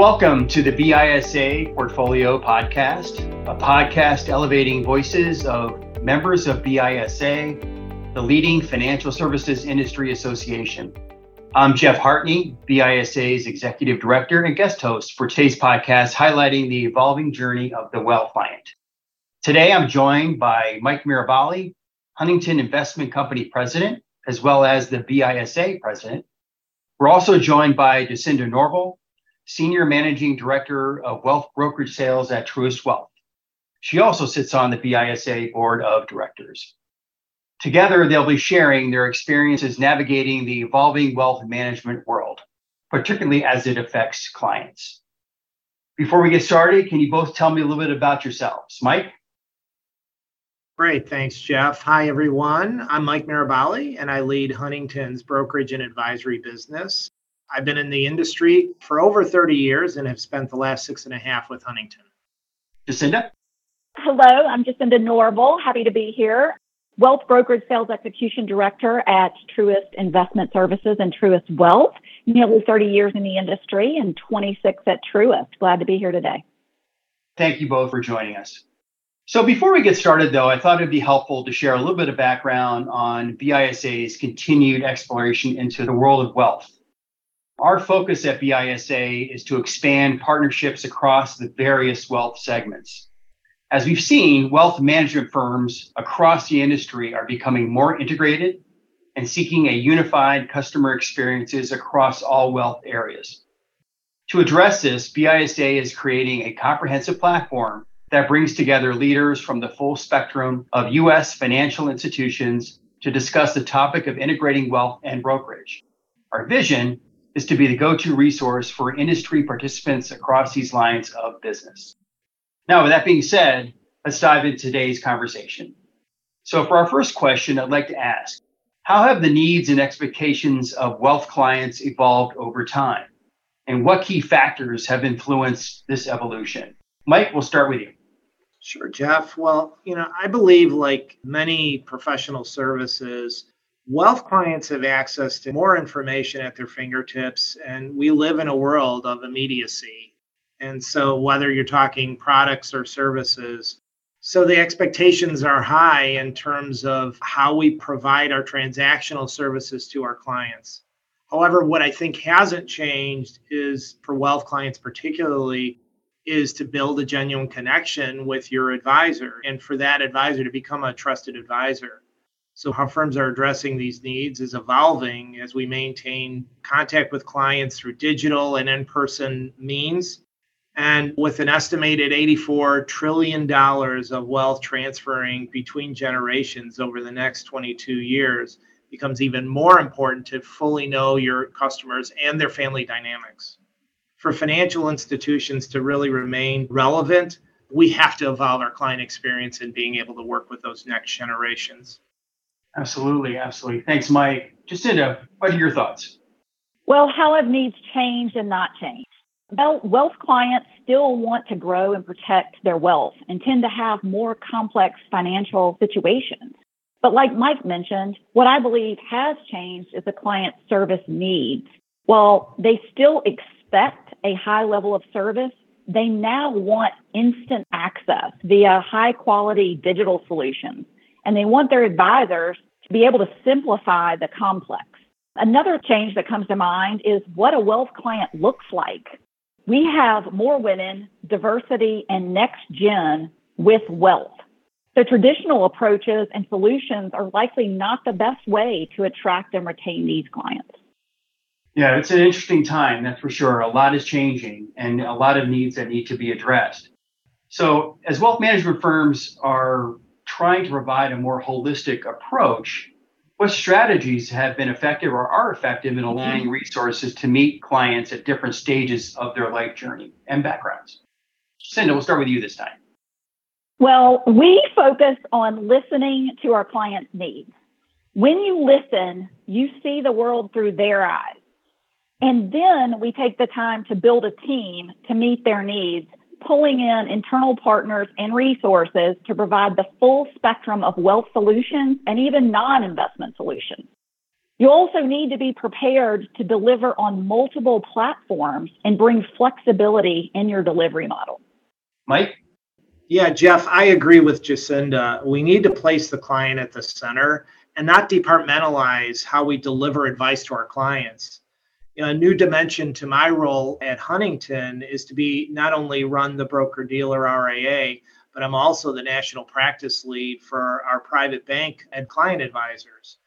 Welcome to the BISA Portfolio Podcast, a podcast elevating voices of members of BISA, the leading financial services industry association. I'm Jeff Hartney, BISA's executive director and guest host for today's podcast, highlighting the evolving journey of the wealth client. Today, I'm joined by Mike Miroballi, Huntington Investment Company president, as well as the BISA president. We're also joined by Jacinda Norvell, Senior Managing Director of Wealth Brokerage Sales at Truist Wealth. She also sits on the BISA Board of Directors. Together, they'll be sharing their experiences navigating the evolving wealth management world, particularly as it affects clients. Before we get started, can you both tell me a little bit about yourselves? Mike? Great. Thanks, Jeff. Hi, everyone. I'm Mike Miroballi, and I lead Huntington's brokerage and advisory business. I've been in the industry for over 30 years and have spent the last six and a half with Huntington. Jacinda? Hello, I'm Jacinda Norvell. Happy to be here. Wealth Brokerage Sales Execution Director at Truist Investment Services and Truist Wealth. Nearly 30 years in the industry and 26 at Truist. Glad to be here today. Thank you both for joining us. So before we get started, though, I thought it'd be helpful to share a little bit of background on BISA's continued exploration into the world of wealth. Our focus at BISA is to expand partnerships across the various wealth segments. As we've seen, wealth management firms across the industry are becoming more integrated and seeking a unified customer experiences across all wealth areas. To address this, BISA is creating a comprehensive platform that brings together leaders from the full spectrum of US financial institutions to discuss the topic of integrating wealth and brokerage. Our vision is to be the go-to resource for industry participants across these lines of business. Now, with that being said, let's dive into today's conversation. So for our first question, I'd like to ask, how have the needs and expectations of wealth clients evolved over time? And what key factors have influenced this evolution? Mike, we'll start with you. Sure, Jeff. Well, you know, I believe like many professional services, Wealth clients have access to more information at their fingertips, and we live in a world of immediacy. And so, whether you're talking products or services, so the expectations are high in terms of how we provide our transactional services to our clients. However, what I think hasn't changed is for wealth clients, particularly, is to build a genuine connection with your advisor and for that advisor to become a trusted advisor. So, how firms are addressing these needs is evolving as we maintain contact with clients through digital and in person means. And with an estimated $84 trillion of wealth transferring between generations over the next 22 years, becomes even more important to fully know your customers and their family dynamics. For financial institutions to really remain relevant, we have to evolve our client experience in being able to work with those next generations. Absolutely, absolutely. Thanks, Mike. Jacinda, what are your thoughts? Well, how have needs changed and not changed? Well, wealth clients still want to grow and protect their wealth and tend to have more complex financial situations. But like Mike mentioned, what I believe has changed is the client service needs. While they still expect a high level of service, they now want instant access via high quality digital solutions and they want their advisors to be able to simplify the complex. Another change that comes to mind is what a wealth client looks like. We have more women, diversity, and next gen with wealth. So traditional approaches and solutions are likely not the best way to attract and retain these clients. Yeah, it's an interesting time, that's for sure. A lot is changing and a lot of needs that need to be addressed. So, as wealth management firms are trying to provide a more holistic approach, what strategies have been effective or are effective in aligning mm-hmm. resources to meet clients at different stages of their life journey and backgrounds? Cinda, we'll start with you this time. Well, we focus on listening to our clients' needs. When you listen, you see the world through their eyes. And then we take the time to build a team to meet their needs pulling in internal partners and resources to provide the full spectrum of wealth solutions and even non investment solutions. You also need to be prepared to deliver on multiple platforms and bring flexibility in your delivery model. Mike? Yeah, Jeff, I agree with Jacinda. We need to place the client at the center and not departmentalize how we deliver advice to our clients. You know, a new dimension to my role at Huntington is to be not only run the broker dealer RIA, but I'm also the national practice lead for our private bank and client advisors.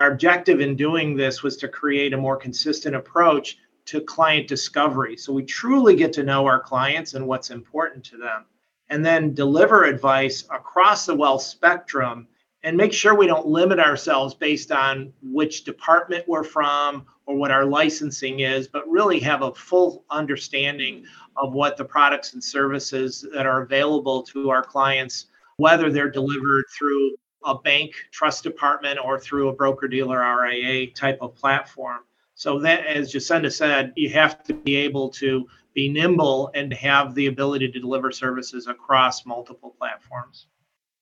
Our objective in doing this was to create a more consistent approach to client discovery. So we truly get to know our clients and what's important to them, and then deliver advice across the wealth spectrum and make sure we don't limit ourselves based on which department we're from or what our licensing is, but really have a full understanding of what the products and services that are available to our clients, whether they're delivered through a bank trust department or through a broker dealer RIA type of platform. So that, as Jacinda said, you have to be able to be nimble and have the ability to deliver services across multiple platforms.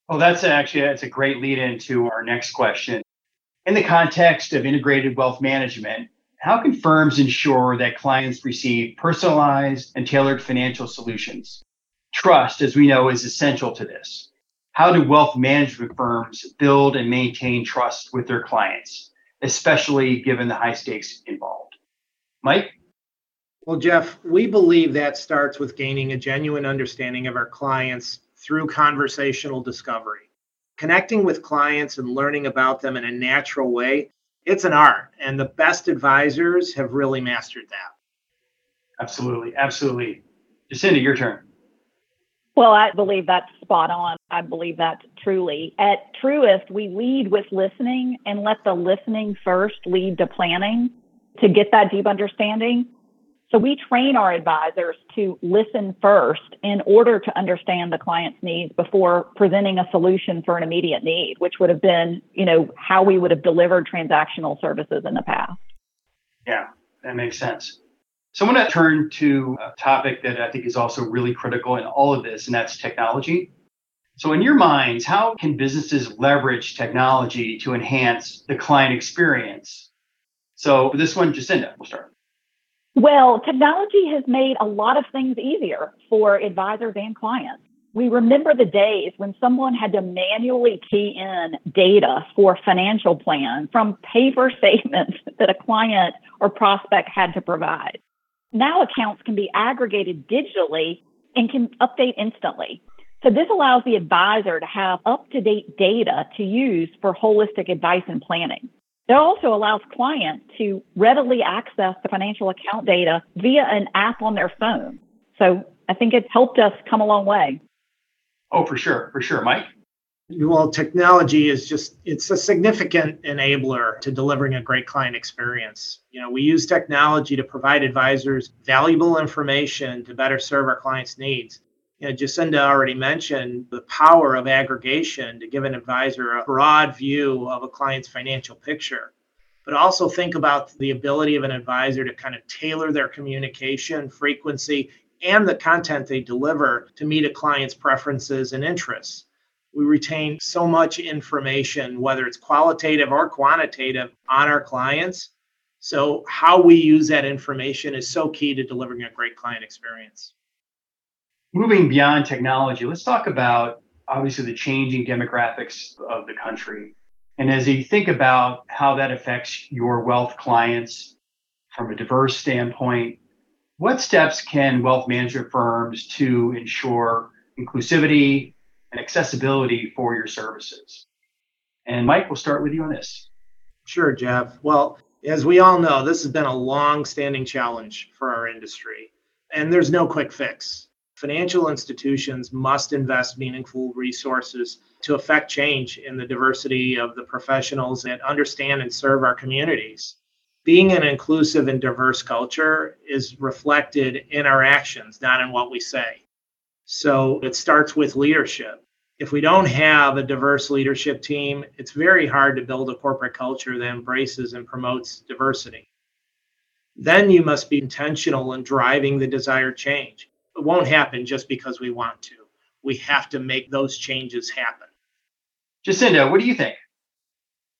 Well, that's actually that's a great lead into our next question. In the context of integrated wealth management, how can firms ensure that clients receive personalized and tailored financial solutions? Trust, as we know, is essential to this how do wealth management firms build and maintain trust with their clients, especially given the high stakes involved? Mike? Well, Jeff, we believe that starts with gaining a genuine understanding of our clients through conversational discovery. Connecting with clients and learning about them in a natural way, it's an art, and the best advisors have really mastered that. Absolutely. Absolutely. Jacinda, your turn. Well, I believe that's spot on. I believe that truly. At Truist, we lead with listening and let the listening first lead to planning to get that deep understanding. So we train our advisors to listen first in order to understand the client's needs before presenting a solution for an immediate need, which would have been, you know, how we would have delivered transactional services in the past. Yeah, that makes sense. So I'm going to turn to a topic that I think is also really critical in all of this, and that's technology. So, in your minds, how can businesses leverage technology to enhance the client experience? So, this one, Jacinda, we'll start. Well, technology has made a lot of things easier for advisors and clients. We remember the days when someone had to manually key in data for financial plan from paper statements that a client or prospect had to provide. Now accounts can be aggregated digitally and can update instantly. So this allows the advisor to have up to date data to use for holistic advice and planning. It also allows clients to readily access the financial account data via an app on their phone. So I think it's helped us come a long way. Oh, for sure. For sure. Mike? well technology is just it's a significant enabler to delivering a great client experience you know we use technology to provide advisors valuable information to better serve our clients needs you know, Jacinda already mentioned the power of aggregation to give an advisor a broad view of a client's financial picture. But also think about the ability of an advisor to kind of tailor their communication frequency and the content they deliver to meet a client's preferences and interests we retain so much information, whether it's qualitative or quantitative, on our clients. So, how we use that information is so key to delivering a great client experience. Moving beyond technology, let's talk about obviously the changing demographics of the country. And as you think about how that affects your wealth clients from a diverse standpoint, what steps can wealth management firms to ensure inclusivity, and accessibility for your services. And Mike, we'll start with you on this. Sure, Jeff. Well, as we all know, this has been a long standing challenge for our industry, and there's no quick fix. Financial institutions must invest meaningful resources to affect change in the diversity of the professionals that understand and serve our communities. Being an inclusive and diverse culture is reflected in our actions, not in what we say. So it starts with leadership. If we don't have a diverse leadership team, it's very hard to build a corporate culture that embraces and promotes diversity. Then you must be intentional in driving the desired change. It won't happen just because we want to. We have to make those changes happen. Jacinda, what do you think?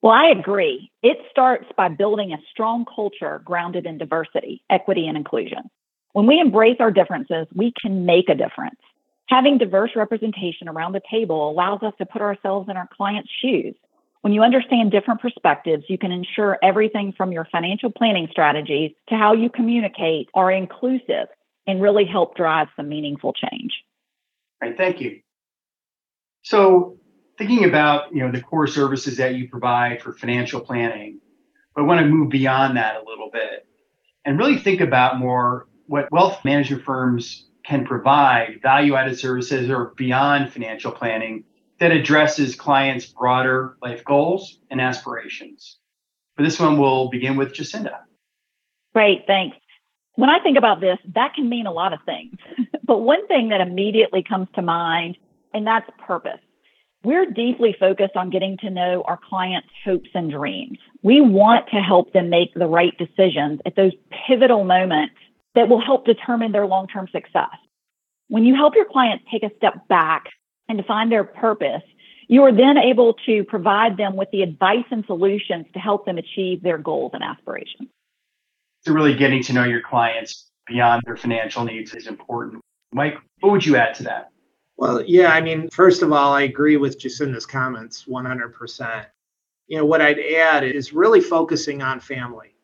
Well, I agree. It starts by building a strong culture grounded in diversity, equity, and inclusion. When we embrace our differences, we can make a difference. Having diverse representation around the table allows us to put ourselves in our clients' shoes. When you understand different perspectives, you can ensure everything from your financial planning strategies to how you communicate are inclusive and really help drive some meaningful change. All right, thank you. So, thinking about you know the core services that you provide for financial planning, but I want to move beyond that a little bit and really think about more what wealth management firms can provide value-added services or beyond financial planning that addresses clients' broader life goals and aspirations. For this one, we'll begin with Jacinda. Great, thanks. When I think about this, that can mean a lot of things. but one thing that immediately comes to mind, and that's purpose. We're deeply focused on getting to know our clients' hopes and dreams. We want to help them make the right decisions at those pivotal moments that will help determine their long term success. When you help your clients take a step back and define their purpose, you are then able to provide them with the advice and solutions to help them achieve their goals and aspirations. So, really getting to know your clients beyond their financial needs is important. Mike, what would you add to that? Well, yeah, I mean, first of all, I agree with Jacinda's comments 100%. You know, what I'd add is really focusing on family.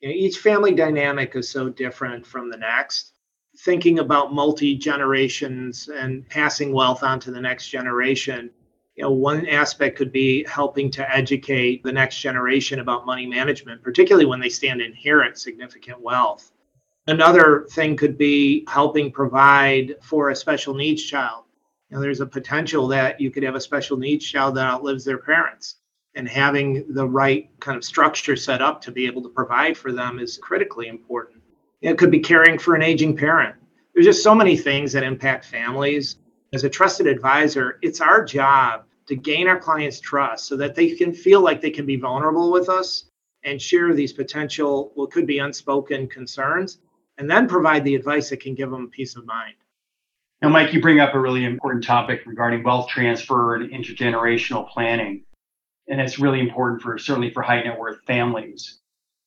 You know, each family dynamic is so different from the next. Thinking about multi generations and passing wealth on to the next generation, you know, one aspect could be helping to educate the next generation about money management, particularly when they stand to inherit significant wealth. Another thing could be helping provide for a special needs child you know, there's a potential that you could have a special needs child that outlives their parents. And having the right kind of structure set up to be able to provide for them is critically important. It could be caring for an aging parent. There's just so many things that impact families. As a trusted advisor, it's our job to gain our clients' trust so that they can feel like they can be vulnerable with us and share these potential, what could be unspoken concerns, and then provide the advice that can give them peace of mind. Now, Mike, you bring up a really important topic regarding wealth transfer and intergenerational planning. And it's really important for certainly for high net worth families.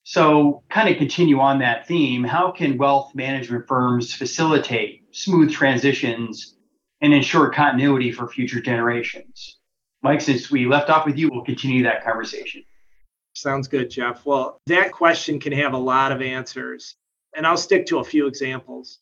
So, kind of continue on that theme, how can wealth management firms facilitate smooth transitions and ensure continuity for future generations? Mike, since we left off with you, we'll continue that conversation. Sounds good, Jeff. Well, that question can have a lot of answers, and I'll stick to a few examples.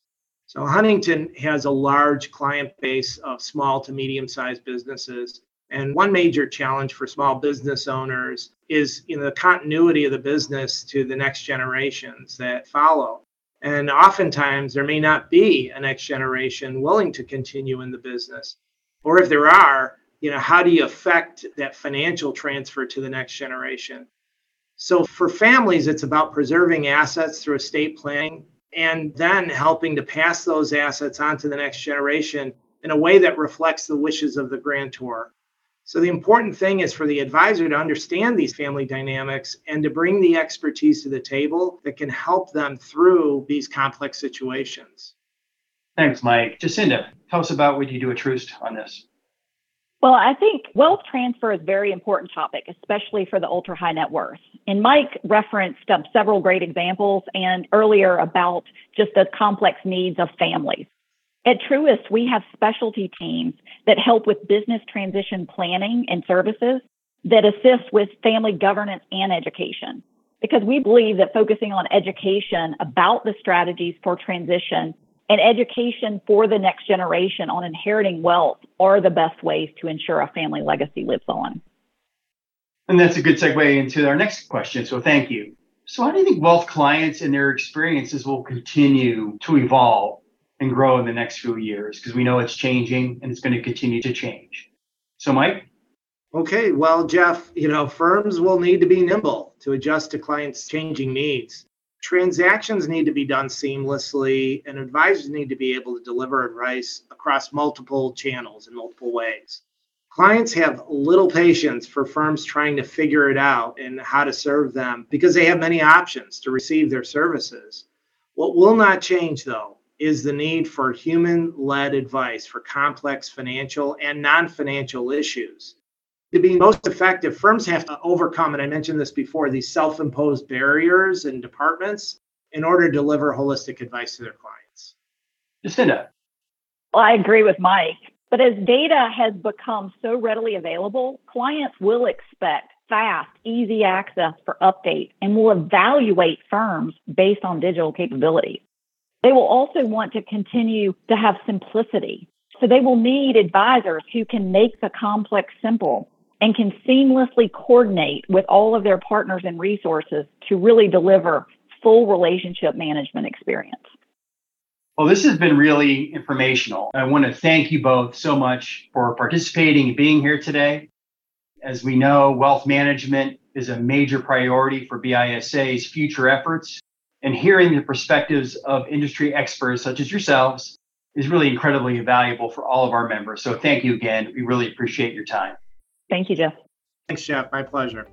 So Huntington has a large client base of small to medium sized businesses. And one major challenge for small business owners is you know, the continuity of the business to the next generations that follow. And oftentimes there may not be a next generation willing to continue in the business. Or if there are, you know, how do you affect that financial transfer to the next generation? So for families, it's about preserving assets through estate planning and then helping to pass those assets on to the next generation in a way that reflects the wishes of the grantor. So, the important thing is for the advisor to understand these family dynamics and to bring the expertise to the table that can help them through these complex situations. Thanks, Mike. Jacinda, tell us about what you do at Truist on this. Well, I think wealth transfer is a very important topic, especially for the ultra high net worth. And Mike referenced um, several great examples and earlier about just the complex needs of families. At Truist, we have specialty teams that help with business transition planning and services that assist with family governance and education. Because we believe that focusing on education about the strategies for transition and education for the next generation on inheriting wealth are the best ways to ensure a family legacy lives on. And that's a good segue into our next question. So thank you. So how do you think wealth clients and their experiences will continue to evolve and grow in the next few years? Because we know it's changing and it's going to continue to change. So Mike? Okay, well, Jeff, you know, firms will need to be nimble to adjust to clients' changing needs transactions need to be done seamlessly and advisors need to be able to deliver advice across multiple channels in multiple ways. Clients have little patience for firms trying to figure it out and how to serve them because they have many options to receive their services. What will not change though is the need for human led advice for complex financial and non financial issues to be most effective, firms have to overcome, and I mentioned this before, these self imposed barriers and departments in order to deliver holistic advice to their clients. Jacinda. Well, I agree with Mike. But as data has become so readily available, clients will expect fast, easy access for updates and will evaluate firms based on digital capability. They will also want to continue to have simplicity. So they will need advisors who can make the complex simple and can seamlessly coordinate with all of their partners and resources to really deliver full relationship management experience. Well, this has been really informational. I want to thank you both so much for participating and being here today. As we know, wealth management is a major priority for BISA's future efforts, and hearing the perspectives of industry experts such as yourselves is really incredibly valuable for all of our members. So thank you again. We really appreciate your time. Thank you, Jeff. Thanks, Jeff. My pleasure.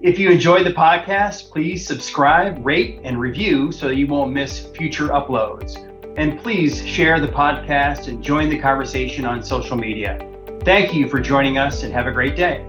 If you enjoyed the podcast, please subscribe, rate, and review so you won't miss future uploads. And please share the podcast and join the conversation on social media. Thank you for joining us and have a great day.